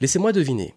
Laissez-moi deviner.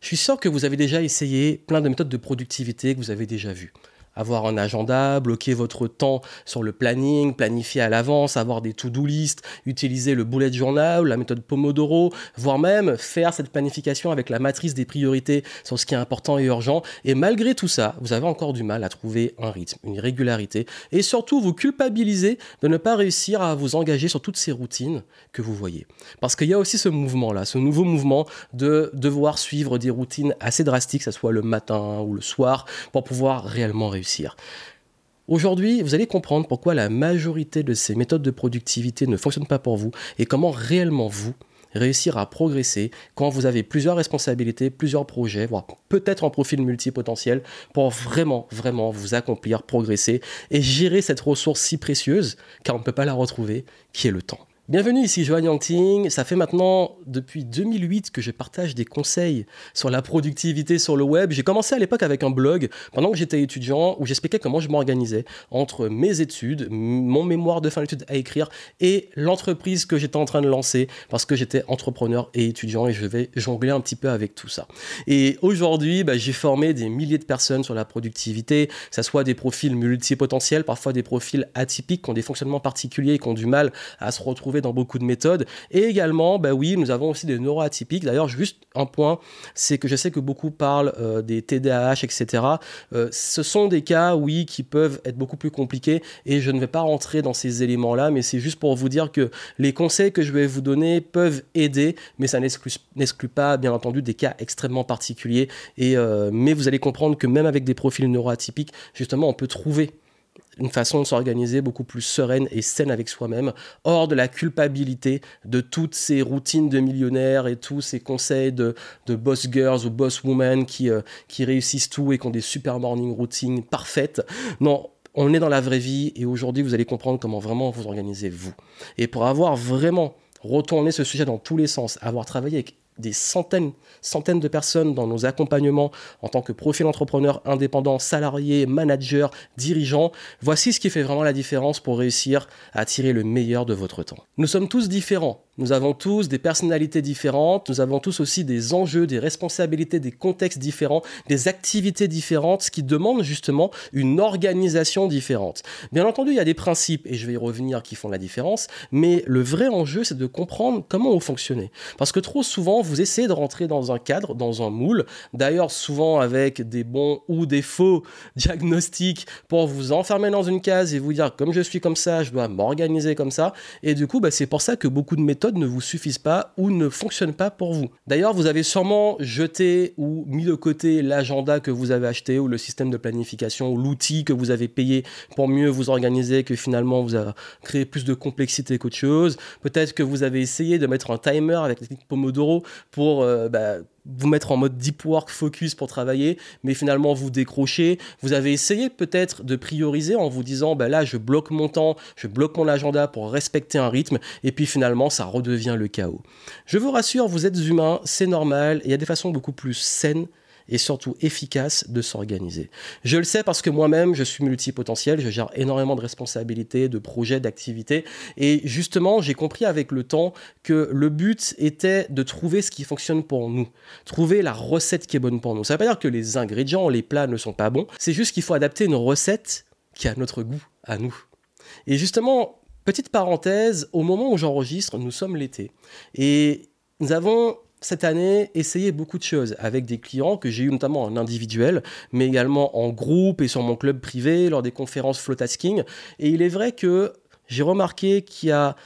Je suis sûr que vous avez déjà essayé plein de méthodes de productivité que vous avez déjà vues avoir un agenda, bloquer votre temps sur le planning, planifier à l'avance, avoir des to-do list, utiliser le bullet journal, la méthode Pomodoro, voire même faire cette planification avec la matrice des priorités sur ce qui est important et urgent. Et malgré tout ça, vous avez encore du mal à trouver un rythme, une régularité, et surtout vous culpabilisez de ne pas réussir à vous engager sur toutes ces routines que vous voyez. Parce qu'il y a aussi ce mouvement-là, ce nouveau mouvement de devoir suivre des routines assez drastiques, que ce soit le matin ou le soir, pour pouvoir réellement réussir. Aujourd'hui, vous allez comprendre pourquoi la majorité de ces méthodes de productivité ne fonctionnent pas pour vous et comment réellement vous réussir à progresser quand vous avez plusieurs responsabilités, plusieurs projets, voire peut-être un profil multipotentiel pour vraiment, vraiment vous accomplir, progresser et gérer cette ressource si précieuse, car on ne peut pas la retrouver, qui est le temps. Bienvenue ici Johan Yangting. Ça fait maintenant depuis 2008 que je partage des conseils sur la productivité sur le web. J'ai commencé à l'époque avec un blog pendant que j'étais étudiant où j'expliquais comment je m'organisais entre mes études, mon mémoire de fin d'études à écrire et l'entreprise que j'étais en train de lancer parce que j'étais entrepreneur et étudiant et je vais jongler un petit peu avec tout ça. Et aujourd'hui, bah, j'ai formé des milliers de personnes sur la productivité, que ce soit des profils multipotentiels, parfois des profils atypiques qui ont des fonctionnements particuliers et qui ont du mal à se retrouver dans beaucoup de méthodes. Et également, bah oui, nous avons aussi des neuroatypiques. D'ailleurs, juste un point, c'est que je sais que beaucoup parlent euh, des TDAH, etc. Euh, ce sont des cas, oui, qui peuvent être beaucoup plus compliqués et je ne vais pas rentrer dans ces éléments-là, mais c'est juste pour vous dire que les conseils que je vais vous donner peuvent aider, mais ça n'exclut pas, bien entendu, des cas extrêmement particuliers. Euh, mais vous allez comprendre que même avec des profils neuroatypiques, justement, on peut trouver une façon de s'organiser beaucoup plus sereine et saine avec soi-même, hors de la culpabilité de toutes ces routines de millionnaires et tous ces conseils de, boss girls ou boss women qui, euh, qui réussissent tout et qui ont des super morning routines parfaites. Non, on est dans la vraie vie et aujourd'hui vous allez comprendre comment vraiment vous organisez vous. Et pour avoir vraiment retourné ce sujet dans tous les sens, avoir travaillé avec des centaines, centaines de personnes dans nos accompagnements en tant que profil entrepreneur indépendant, salarié, manager, dirigeant. Voici ce qui fait vraiment la différence pour réussir à tirer le meilleur de votre temps. Nous sommes tous différents. Nous avons tous des personnalités différentes, nous avons tous aussi des enjeux, des responsabilités, des contextes différents, des activités différentes, ce qui demande justement une organisation différente. Bien entendu, il y a des principes, et je vais y revenir, qui font la différence, mais le vrai enjeu, c'est de comprendre comment vous fonctionnez. Parce que trop souvent, vous essayez de rentrer dans un cadre, dans un moule, d'ailleurs souvent avec des bons ou des faux diagnostics pour vous enfermer dans une case et vous dire, comme je suis comme ça, je dois m'organiser comme ça, et du coup, bah, c'est pour ça que beaucoup de méthodes ne vous suffisent pas ou ne fonctionnent pas pour vous. D'ailleurs, vous avez sûrement jeté ou mis de côté l'agenda que vous avez acheté ou le système de planification ou l'outil que vous avez payé pour mieux vous organiser que finalement vous a créé plus de complexité qu'autre chose. Peut-être que vous avez essayé de mettre un timer avec la technique Pomodoro pour euh, bah, vous mettre en mode deep work focus pour travailler, mais finalement vous décrochez. Vous avez essayé peut-être de prioriser en vous disant, bah là je bloque mon temps, je bloque mon agenda pour respecter un rythme, et puis finalement ça redevient le chaos. Je vous rassure, vous êtes humain, c'est normal, il y a des façons beaucoup plus saines et surtout efficace de s'organiser. Je le sais parce que moi-même, je suis multipotentiel, je gère énormément de responsabilités, de projets, d'activités. Et justement, j'ai compris avec le temps que le but était de trouver ce qui fonctionne pour nous, trouver la recette qui est bonne pour nous. Ça ne veut pas dire que les ingrédients, les plats ne sont pas bons, c'est juste qu'il faut adapter une recette qui a notre goût à nous. Et justement, petite parenthèse, au moment où j'enregistre, nous sommes l'été. Et nous avons cette année essayé beaucoup de choses avec des clients que j'ai eu notamment en individuel, mais également en groupe et sur mon club privé lors des conférences Flotasking. Et il est vrai que j'ai remarqué qu'il y a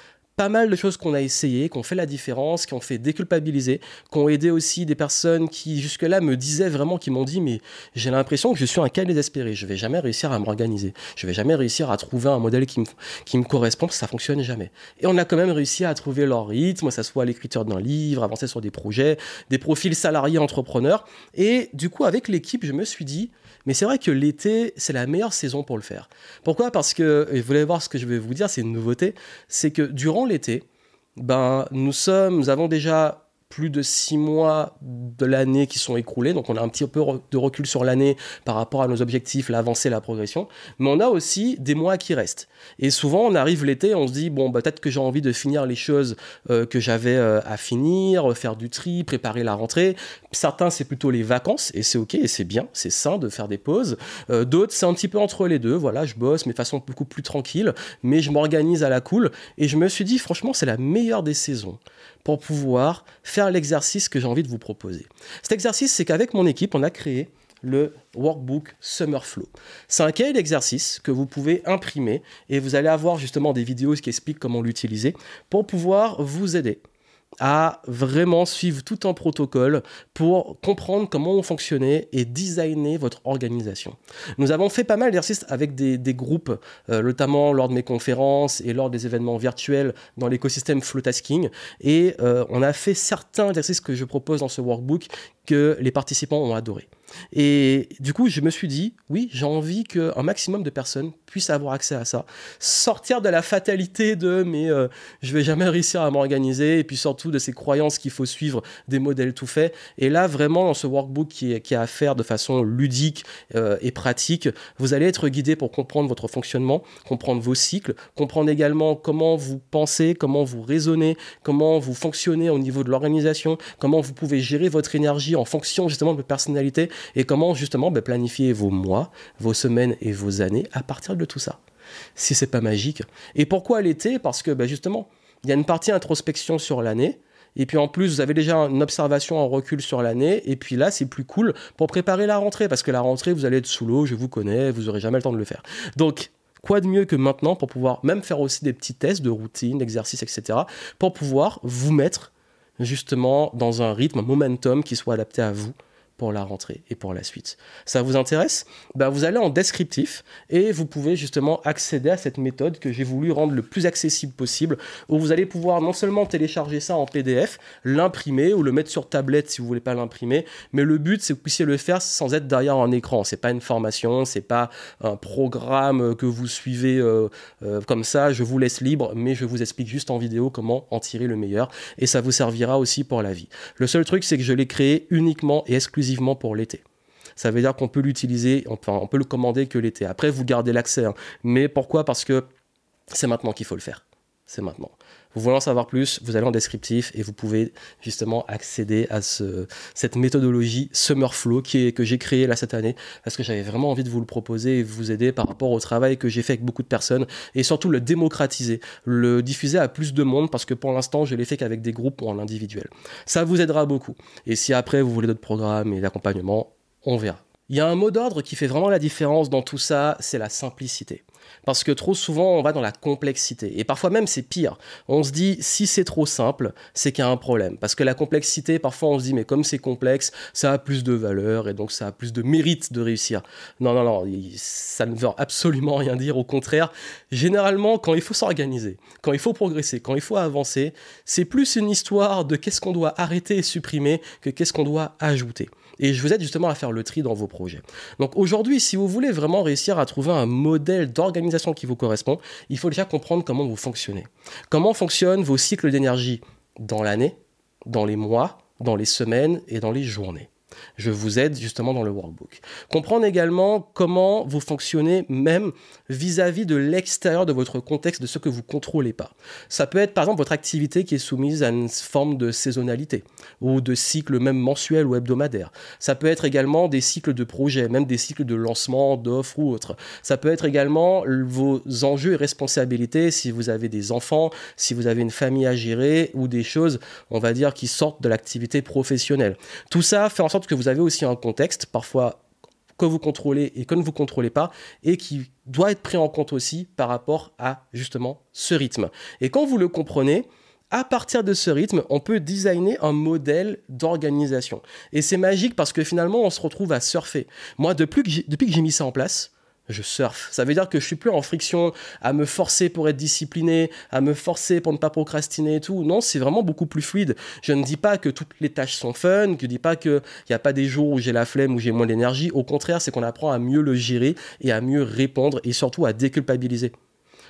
pas mal de choses qu'on a essayé, qui ont fait la différence, qui ont fait déculpabiliser, qui ont aidé aussi des personnes qui jusque-là me disaient vraiment, qui m'ont dit mais j'ai l'impression que je suis un cas désespéré, je vais jamais réussir à m'organiser, je vais jamais réussir à trouver un modèle qui me, qui me correspond, parce ça fonctionne jamais. Et on a quand même réussi à trouver leur rythme, que ce soit l'écriture d'un livre, avancer sur des projets, des profils salariés entrepreneurs. Et du coup, avec l'équipe, je me suis dit, mais c'est vrai que l'été, c'est la meilleure saison pour le faire. Pourquoi? Parce que, et vous allez voir ce que je vais vous dire, c'est une nouveauté, c'est que durant l'été, ben, nous, sommes, nous avons déjà plus de six mois de l'année qui sont écroulés, donc on a un petit peu de recul sur l'année par rapport à nos objectifs, l'avancée, la progression, mais on a aussi des mois qui restent. Et souvent, on arrive l'été, on se dit, bon, bah, peut-être que j'ai envie de finir les choses euh, que j'avais euh, à finir, faire du tri, préparer la rentrée. Certains, c'est plutôt les vacances, et c'est ok, et c'est bien, c'est sain de faire des pauses. Euh, d'autres, c'est un petit peu entre les deux, voilà, je bosse, mais de façon beaucoup plus tranquille, mais je m'organise à la cool, et je me suis dit, franchement, c'est la meilleure des saisons pour pouvoir faire l'exercice que j'ai envie de vous proposer. Cet exercice, c'est qu'avec mon équipe, on a créé le workbook Summer Flow. C'est un cahier d'exercice que vous pouvez imprimer et vous allez avoir justement des vidéos qui expliquent comment l'utiliser pour pouvoir vous aider à vraiment suivre tout un protocole pour comprendre comment on fonctionnait et designer votre organisation. Nous avons fait pas mal d'exercices avec des, groupes, euh, notamment lors de mes conférences et lors des événements virtuels dans l'écosystème Flowtasking. Et euh, on a fait certains exercices que je propose dans ce workbook que les participants ont adoré. Et du coup, je me suis dit, oui, j'ai envie qu'un maximum de personnes puissent avoir accès à ça. Sortir de la fatalité de mais euh, je vais jamais réussir à m'organiser, et puis surtout de ces croyances qu'il faut suivre des modèles tout faits. Et là, vraiment, dans ce workbook qui est, qui à faire de façon ludique euh, et pratique, vous allez être guidé pour comprendre votre fonctionnement, comprendre vos cycles, comprendre également comment vous pensez, comment vous raisonnez, comment vous fonctionnez au niveau de l'organisation, comment vous pouvez gérer votre énergie fonction justement de votre personnalité et comment justement ben, planifier vos mois, vos semaines et vos années à partir de tout ça. Si c'est pas magique. Et pourquoi l'été? Parce que ben, justement, il y a une partie introspection sur l'année. Et puis en plus, vous avez déjà une observation en recul sur l'année. Et puis là, c'est plus cool pour préparer la rentrée. Parce que la rentrée, vous allez être sous l'eau, je vous connais, vous aurez jamais le temps de le faire. Donc, quoi de mieux que maintenant pour pouvoir même faire aussi des petits tests de routine, d'exercice, etc. Pour pouvoir vous mettre justement dans un rythme, un momentum qui soit adapté à vous pour la rentrée et pour la suite. Ça vous intéresse? Ben Vous allez en descriptif et vous pouvez justement accéder à cette méthode que j'ai voulu rendre le plus accessible possible, où vous allez pouvoir non seulement télécharger ça en PDF, l'imprimer ou le mettre sur tablette si vous voulez pas l'imprimer, mais le but c'est que vous puissiez le faire sans être derrière un écran. C'est pas une formation, c'est pas un programme que vous suivez euh, euh, comme ça. Je vous laisse libre, mais je vous explique juste en vidéo comment en tirer le meilleur et ça vous servira aussi pour la vie. Le seul truc c'est que je l'ai créé uniquement et exclusivement pour l'été. Ça veut dire qu'on peut l'utiliser, on peut le commander que l'été. Après, vous gardez l'accès. Hein. Mais pourquoi? Parce que c'est maintenant qu'il faut le faire. C'est maintenant. Vous voulez en savoir plus, vous allez en descriptif et vous pouvez justement accéder à ce, cette méthodologie Summer Flow qui est, que j'ai créée là cette année parce que j'avais vraiment envie de vous le proposer et vous aider par rapport au travail que j'ai fait avec beaucoup de personnes et surtout le démocratiser, le diffuser à plus de monde parce que pour l'instant je l'ai fait qu'avec des groupes ou en individuel. Ça vous aidera beaucoup. Et si après vous voulez d'autres programmes et d'accompagnement, on verra. Il y a un mot d'ordre qui fait vraiment la différence dans tout ça, c'est la simplicité. Parce que trop souvent, on va dans la complexité. Et parfois même, c'est pire. On se dit, si c'est trop simple, c'est qu'il y a un problème. Parce que la complexité, parfois, on se dit, mais comme c'est complexe, ça a plus de valeur et donc ça a plus de mérite de réussir. Non, non, non, ça ne veut absolument rien dire. Au contraire, généralement, quand il faut s'organiser, quand il faut progresser, quand il faut avancer, c'est plus une histoire de qu'est-ce qu'on doit arrêter et supprimer que qu'est-ce qu'on doit ajouter. Et je vous aide justement à faire le tri dans vos projets. Donc aujourd'hui, si vous voulez vraiment réussir à trouver un modèle d'organisation qui vous correspond, il faut déjà comprendre comment vous fonctionnez. Comment fonctionnent vos cycles d'énergie dans l'année, dans les mois, dans les semaines et dans les journées? Je vous aide justement dans le workbook. Comprendre également comment vous fonctionnez même vis-à-vis de l'extérieur de votre contexte, de ce que vous contrôlez pas. Ça peut être par exemple votre activité qui est soumise à une forme de saisonnalité ou de cycle même mensuel ou hebdomadaire. Ça peut être également des cycles de projets, même des cycles de lancement, d'offres ou autres. Ça peut être également vos enjeux et responsabilités si vous avez des enfants, si vous avez une famille à gérer ou des choses, on va dire, qui sortent de l'activité professionnelle. Tout ça fait en sorte que vous avez aussi un contexte, parfois que vous contrôlez et que ne vous contrôlez pas, et qui doit être pris en compte aussi par rapport à justement ce rythme. Et quand vous le comprenez, à partir de ce rythme, on peut designer un modèle d'organisation. Et c'est magique parce que finalement, on se retrouve à surfer. Moi, depuis que j'ai mis ça en place, je surfe. Ça veut dire que je suis plus en friction à me forcer pour être discipliné, à me forcer pour ne pas procrastiner et tout. Non, c'est vraiment beaucoup plus fluide. Je ne dis pas que toutes les tâches sont fun, je ne dis pas qu'il n'y a pas des jours où j'ai la flemme, où j'ai moins d'énergie. Au contraire, c'est qu'on apprend à mieux le gérer et à mieux répondre et surtout à déculpabiliser.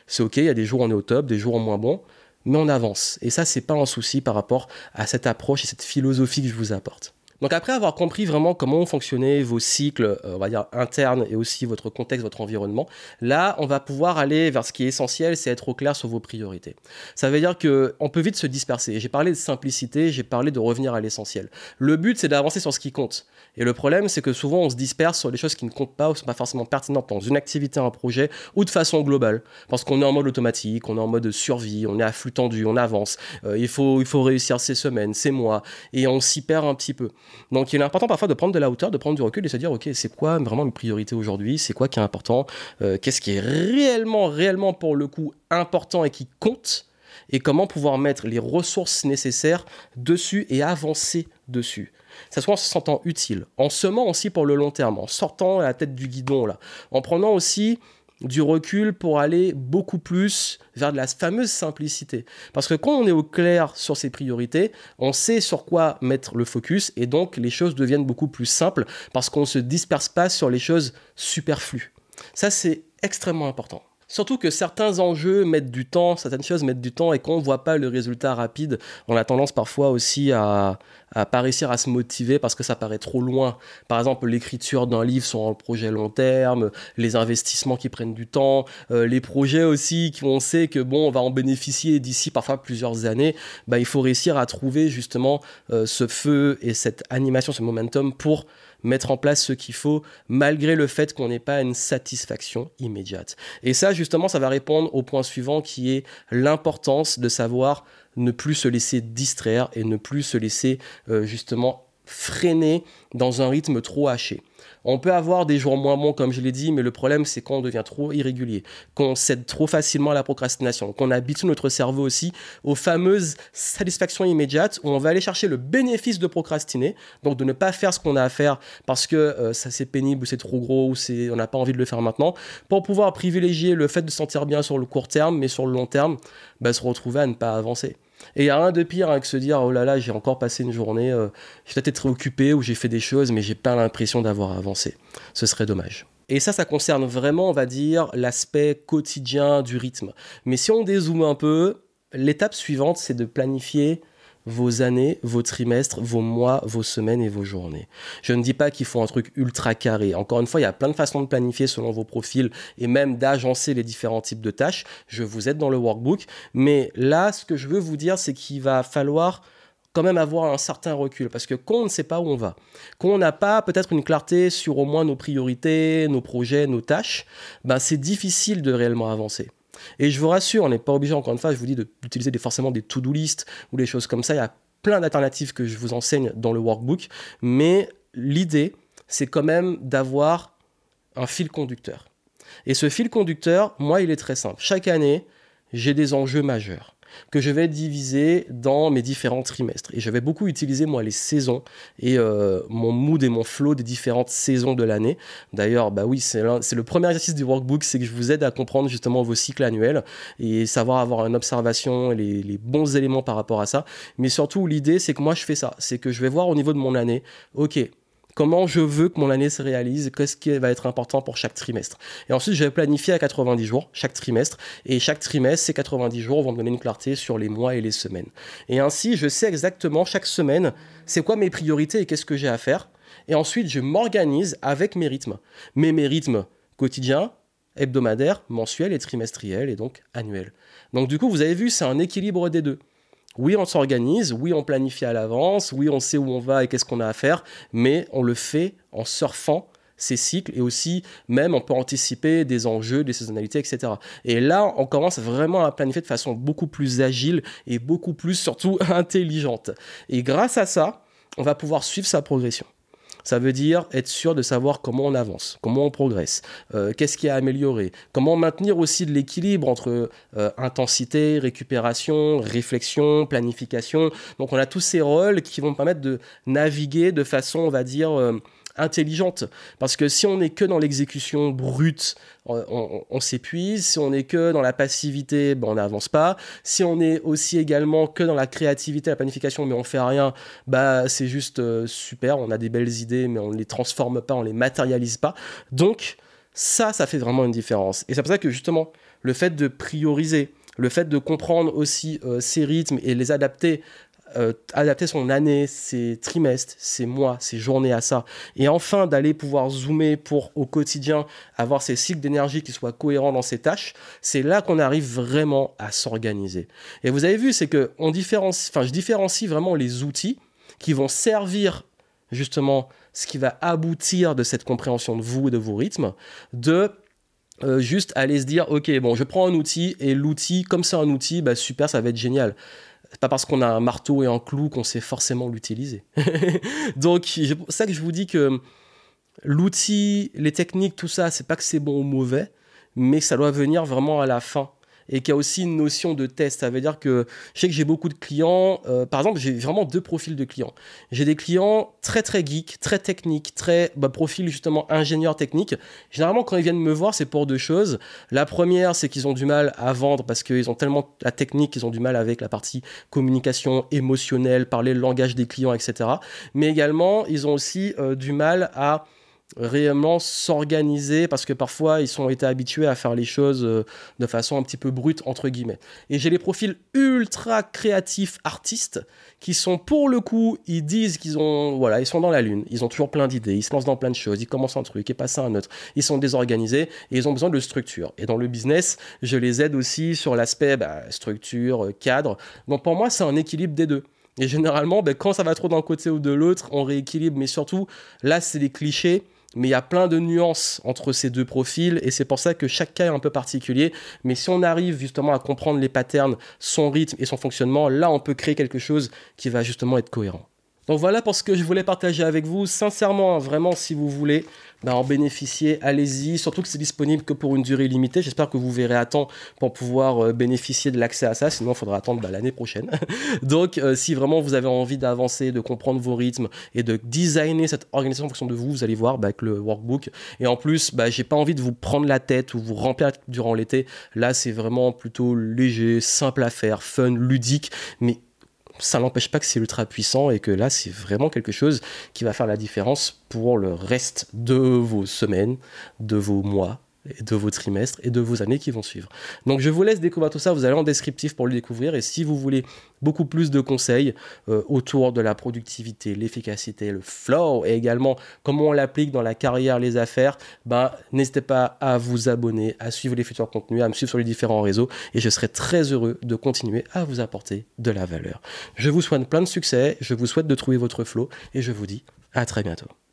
C'est ok, il y a des jours où on est au top, des jours où on est moins bon. mais on avance. Et ça, c'est pas un souci par rapport à cette approche et cette philosophie que je vous apporte. Donc après avoir compris vraiment comment fonctionnaient vos cycles, euh, on va dire internes et aussi votre contexte, votre environnement, là on va pouvoir aller vers ce qui est essentiel, c'est être au clair sur vos priorités. Ça veut dire que on peut vite se disperser. J'ai parlé de simplicité, j'ai parlé de revenir à l'essentiel. Le but c'est d'avancer sur ce qui compte. Et le problème, c'est que souvent, on se disperse sur des choses qui ne comptent pas ou sont pas forcément pertinentes dans une activité, un projet, ou de façon globale. Parce qu'on est en mode automatique, on est en mode survie, on est à flux tendu, on avance. Euh, il, faut, il faut réussir ces semaines, ces mois, et on s'y perd un petit peu. Donc, il est important parfois de prendre de la hauteur, de prendre du recul et se dire, OK, c'est quoi vraiment mes priorités aujourd'hui? C'est quoi qui est important? Euh, Qu'est-ce qui est réellement, réellement pour le coup important et qui compte? Et comment pouvoir mettre les ressources nécessaires dessus et avancer dessus? Ça soit en se sentant utile, en semant aussi pour le long terme, en sortant la tête du guidon là, en prenant aussi du recul pour aller beaucoup plus vers de la fameuse simplicité. Parce que quand on est au clair sur ses priorités, on sait sur quoi mettre le focus et donc les choses deviennent beaucoup plus simples parce qu'on ne se disperse pas sur les choses superflues. Ça, c'est extrêmement important. Surtout que certains enjeux mettent du temps, certaines choses mettent du temps et qu'on ne voit pas le résultat rapide, on a tendance parfois aussi à, à pas réussir à se motiver parce que ça paraît trop loin. Par exemple, l'écriture d'un livre sur un projet long terme, les investissements qui prennent du temps, euh, les projets aussi qui on sait que bon, on va en bénéficier d'ici parfois plusieurs années. Bah, il faut réussir à trouver justement euh, ce feu et cette animation, ce momentum pour mettre en place ce qu'il faut, malgré le fait qu'on n'ait pas une satisfaction immédiate. Et ça, justement, ça va répondre au point suivant qui est l'importance de savoir ne plus se laisser distraire et ne plus se laisser euh, justement freiner dans un rythme trop haché. On peut avoir des jours moins bons, comme je l'ai dit, mais le problème, c'est qu'on devient trop irrégulier, qu'on cède trop facilement à la procrastination, qu'on habitue notre cerveau aussi aux fameuses satisfactions immédiates où on va aller chercher le bénéfice de procrastiner, donc de ne pas faire ce qu'on a à faire parce que euh, ça c'est pénible ou c'est trop gros ou on n'a pas envie de le faire maintenant, pour pouvoir privilégier le fait de se sentir bien sur le court terme, mais sur le long terme, bah, se retrouver à ne pas avancer. Et il n'y a rien de pire que se dire oh là là, j'ai encore passé une journée, euh, j'ai peut-être occupé ou j'ai fait des choses, mais j'ai pas l'impression d'avoir avancé. Ce serait dommage. Et ça, ça concerne vraiment, on va dire, l'aspect quotidien du rythme. Mais si on dézoome un peu, l'étape suivante, c'est de planifier vos années, vos trimestres, vos mois, vos semaines et vos journées. Je ne dis pas qu'il faut un truc ultra carré. Encore une fois, il y a plein de façons de planifier selon vos profils et même d'agencer les différents types de tâches. Je vous aide dans le workbook. Mais là, ce que je veux vous dire, c'est qu'il va falloir quand même avoir un certain recul parce que quand on ne sait pas où on va, quand on n'a pas peut-être une clarté sur au moins nos priorités, nos projets, nos tâches, ben c'est difficile de réellement avancer. Et je vous rassure, on n'est pas obligé, encore une fois, je vous dis d'utiliser forcément des to-do list ou des choses comme ça. Il y a plein d'alternatives que je vous enseigne dans le workbook. Mais l'idée, c'est quand même d'avoir un fil conducteur. Et ce fil conducteur, moi, il est très simple. Chaque année, j'ai des enjeux majeurs que je vais diviser dans mes différents trimestres. Et je vais beaucoup utiliser, moi, les saisons et euh, mon mood et mon flow des différentes saisons de l'année. D'ailleurs, bah oui, c'est le premier exercice du workbook, c'est que je vous aide à comprendre justement vos cycles annuels et savoir avoir une observation et les, les bons éléments par rapport à ça. Mais surtout, l'idée, c'est que moi, je fais ça. C'est que je vais voir au niveau de mon année, ok, comment je veux que mon année se réalise, qu'est-ce qui va être important pour chaque trimestre. Et ensuite, je vais planifier à 90 jours chaque trimestre. Et chaque trimestre, ces 90 jours vont me donner une clarté sur les mois et les semaines. Et ainsi, je sais exactement chaque semaine, c'est quoi mes priorités et qu'est-ce que j'ai à faire. Et ensuite, je m'organise avec mes rythmes. Mais mes rythmes quotidiens, hebdomadaires, mensuels et trimestriels et donc annuels. Donc du coup, vous avez vu, c'est un équilibre des deux. Oui, on s'organise, oui, on planifie à l'avance, oui, on sait où on va et qu'est-ce qu'on a à faire, mais on le fait en surfant ces cycles et aussi même on peut anticiper des enjeux, des saisonnalités, etc. Et là, on commence vraiment à planifier de façon beaucoup plus agile et beaucoup plus surtout intelligente. Et grâce à ça, on va pouvoir suivre sa progression. Ça veut dire être sûr de savoir comment on avance, comment on progresse, euh, qu'est-ce qui a amélioré, comment maintenir aussi de l'équilibre entre euh, intensité, récupération, réflexion, planification. Donc on a tous ces rôles qui vont permettre de naviguer de façon, on va dire, euh, intelligente. Parce que si on n'est que dans l'exécution brute, on, s'épuise. Si on n'est que dans la passivité, ben on n'avance pas. Si on est aussi également que dans la créativité, la planification, mais on fait rien, bah c'est juste euh, super. On a des belles idées, mais on ne les transforme pas, on ne les matérialise pas. Donc ça, ça fait vraiment une différence. Et c'est pour ça que justement, le fait de prioriser, le fait de comprendre aussi ces rythmes et les adapter euh, adapter son année, ses trimestres, ses mois, ses journées à ça. Et enfin, d'aller pouvoir zoomer pour au quotidien avoir ces cycles d'énergie qui soient cohérents dans ses tâches, c'est là qu'on arrive vraiment à s'organiser. Et vous avez vu, c'est que on différencie, enfin, je différencie vraiment les outils qui vont servir justement ce qui va aboutir de cette compréhension de vous et de vos rythmes, de euh, juste aller se dire, ok, bon, je prends un outil et l'outil, comme c'est un outil, bah super, ça va être génial pas parce qu'on a un marteau et un clou qu'on sait forcément l'utiliser. Donc, c'est ça que je vous dis que l'outil, les techniques, tout ça, c'est pas que c'est bon ou mauvais, mais ça doit venir vraiment à la fin et qui a aussi une notion de test. Ça veut dire que je sais que j'ai beaucoup de clients. Euh, par exemple, j'ai vraiment deux profils de clients. J'ai des clients très très geeks, très techniques, très bah, profil justement ingénieur technique. Généralement, quand ils viennent me voir, c'est pour deux choses. La première, c'est qu'ils ont du mal à vendre parce qu'ils ont tellement la technique qu'ils ont du mal avec la partie communication émotionnelle, parler le langage des clients, etc. Mais également, ils ont aussi euh, du mal à réellement s'organiser parce que parfois ils sont été habitués à faire les choses euh, de façon un petit peu brute entre guillemets. Et j'ai les profils ultra créatifs artistes qui sont pour le coup, ils disent qu'ils ont voilà, ils sont dans la lune, ils ont toujours plein d'idées, ils se lancent dans plein de choses, ils commencent un truc et passent à un autre. Ils sont désorganisés et ils ont besoin de structure. Et dans le business, je les aide aussi sur l'aspect bah, structure, cadre. Donc pour moi, c'est un équilibre des deux. Et généralement, bah, quand ça va trop d'un côté ou de l'autre, on rééquilibre. Mais surtout, là, c'est des clichés mais il y a plein de nuances entre ces deux profils et c'est pour ça que chaque cas est un peu particulier. Mais si on arrive justement à comprendre les patterns, son rythme et son fonctionnement, là on peut créer quelque chose qui va justement être cohérent. Donc voilà pour ce que je voulais partager avec vous. Sincèrement, vraiment, si vous voulez bah, en bénéficier, allez-y. Surtout que c'est disponible que pour une durée limitée. J'espère que vous verrez à temps pour pouvoir euh, bénéficier de l'accès à ça. Sinon, il faudra attendre bah, l'année prochaine. Donc, euh, si vraiment vous avez envie d'avancer, de comprendre vos rythmes et de designer cette organisation en fonction de vous, vous allez voir bah, avec le workbook. Et en plus, bah, j'ai pas envie de vous prendre la tête ou vous remplir durant l'été. Là, c'est vraiment plutôt léger, simple à faire, fun, ludique, mais ça n'empêche pas que c'est ultra puissant et que là, c'est vraiment quelque chose qui va faire la différence pour le reste de vos semaines, de vos mois, de vos trimestres et de vos années qui vont suivre. Donc je vous laisse découvrir tout ça, vous allez en descriptif pour le découvrir et si vous voulez beaucoup plus de conseils euh, autour de la productivité, l'efficacité, le flow et également comment on l'applique dans la carrière, les affaires, ben, n'hésitez pas à vous abonner, à suivre les futurs contenus, à me suivre sur les différents réseaux et je serai très heureux de continuer à vous apporter de la valeur. Je vous souhaite plein de succès, je vous souhaite de trouver votre flow et je vous dis à très bientôt.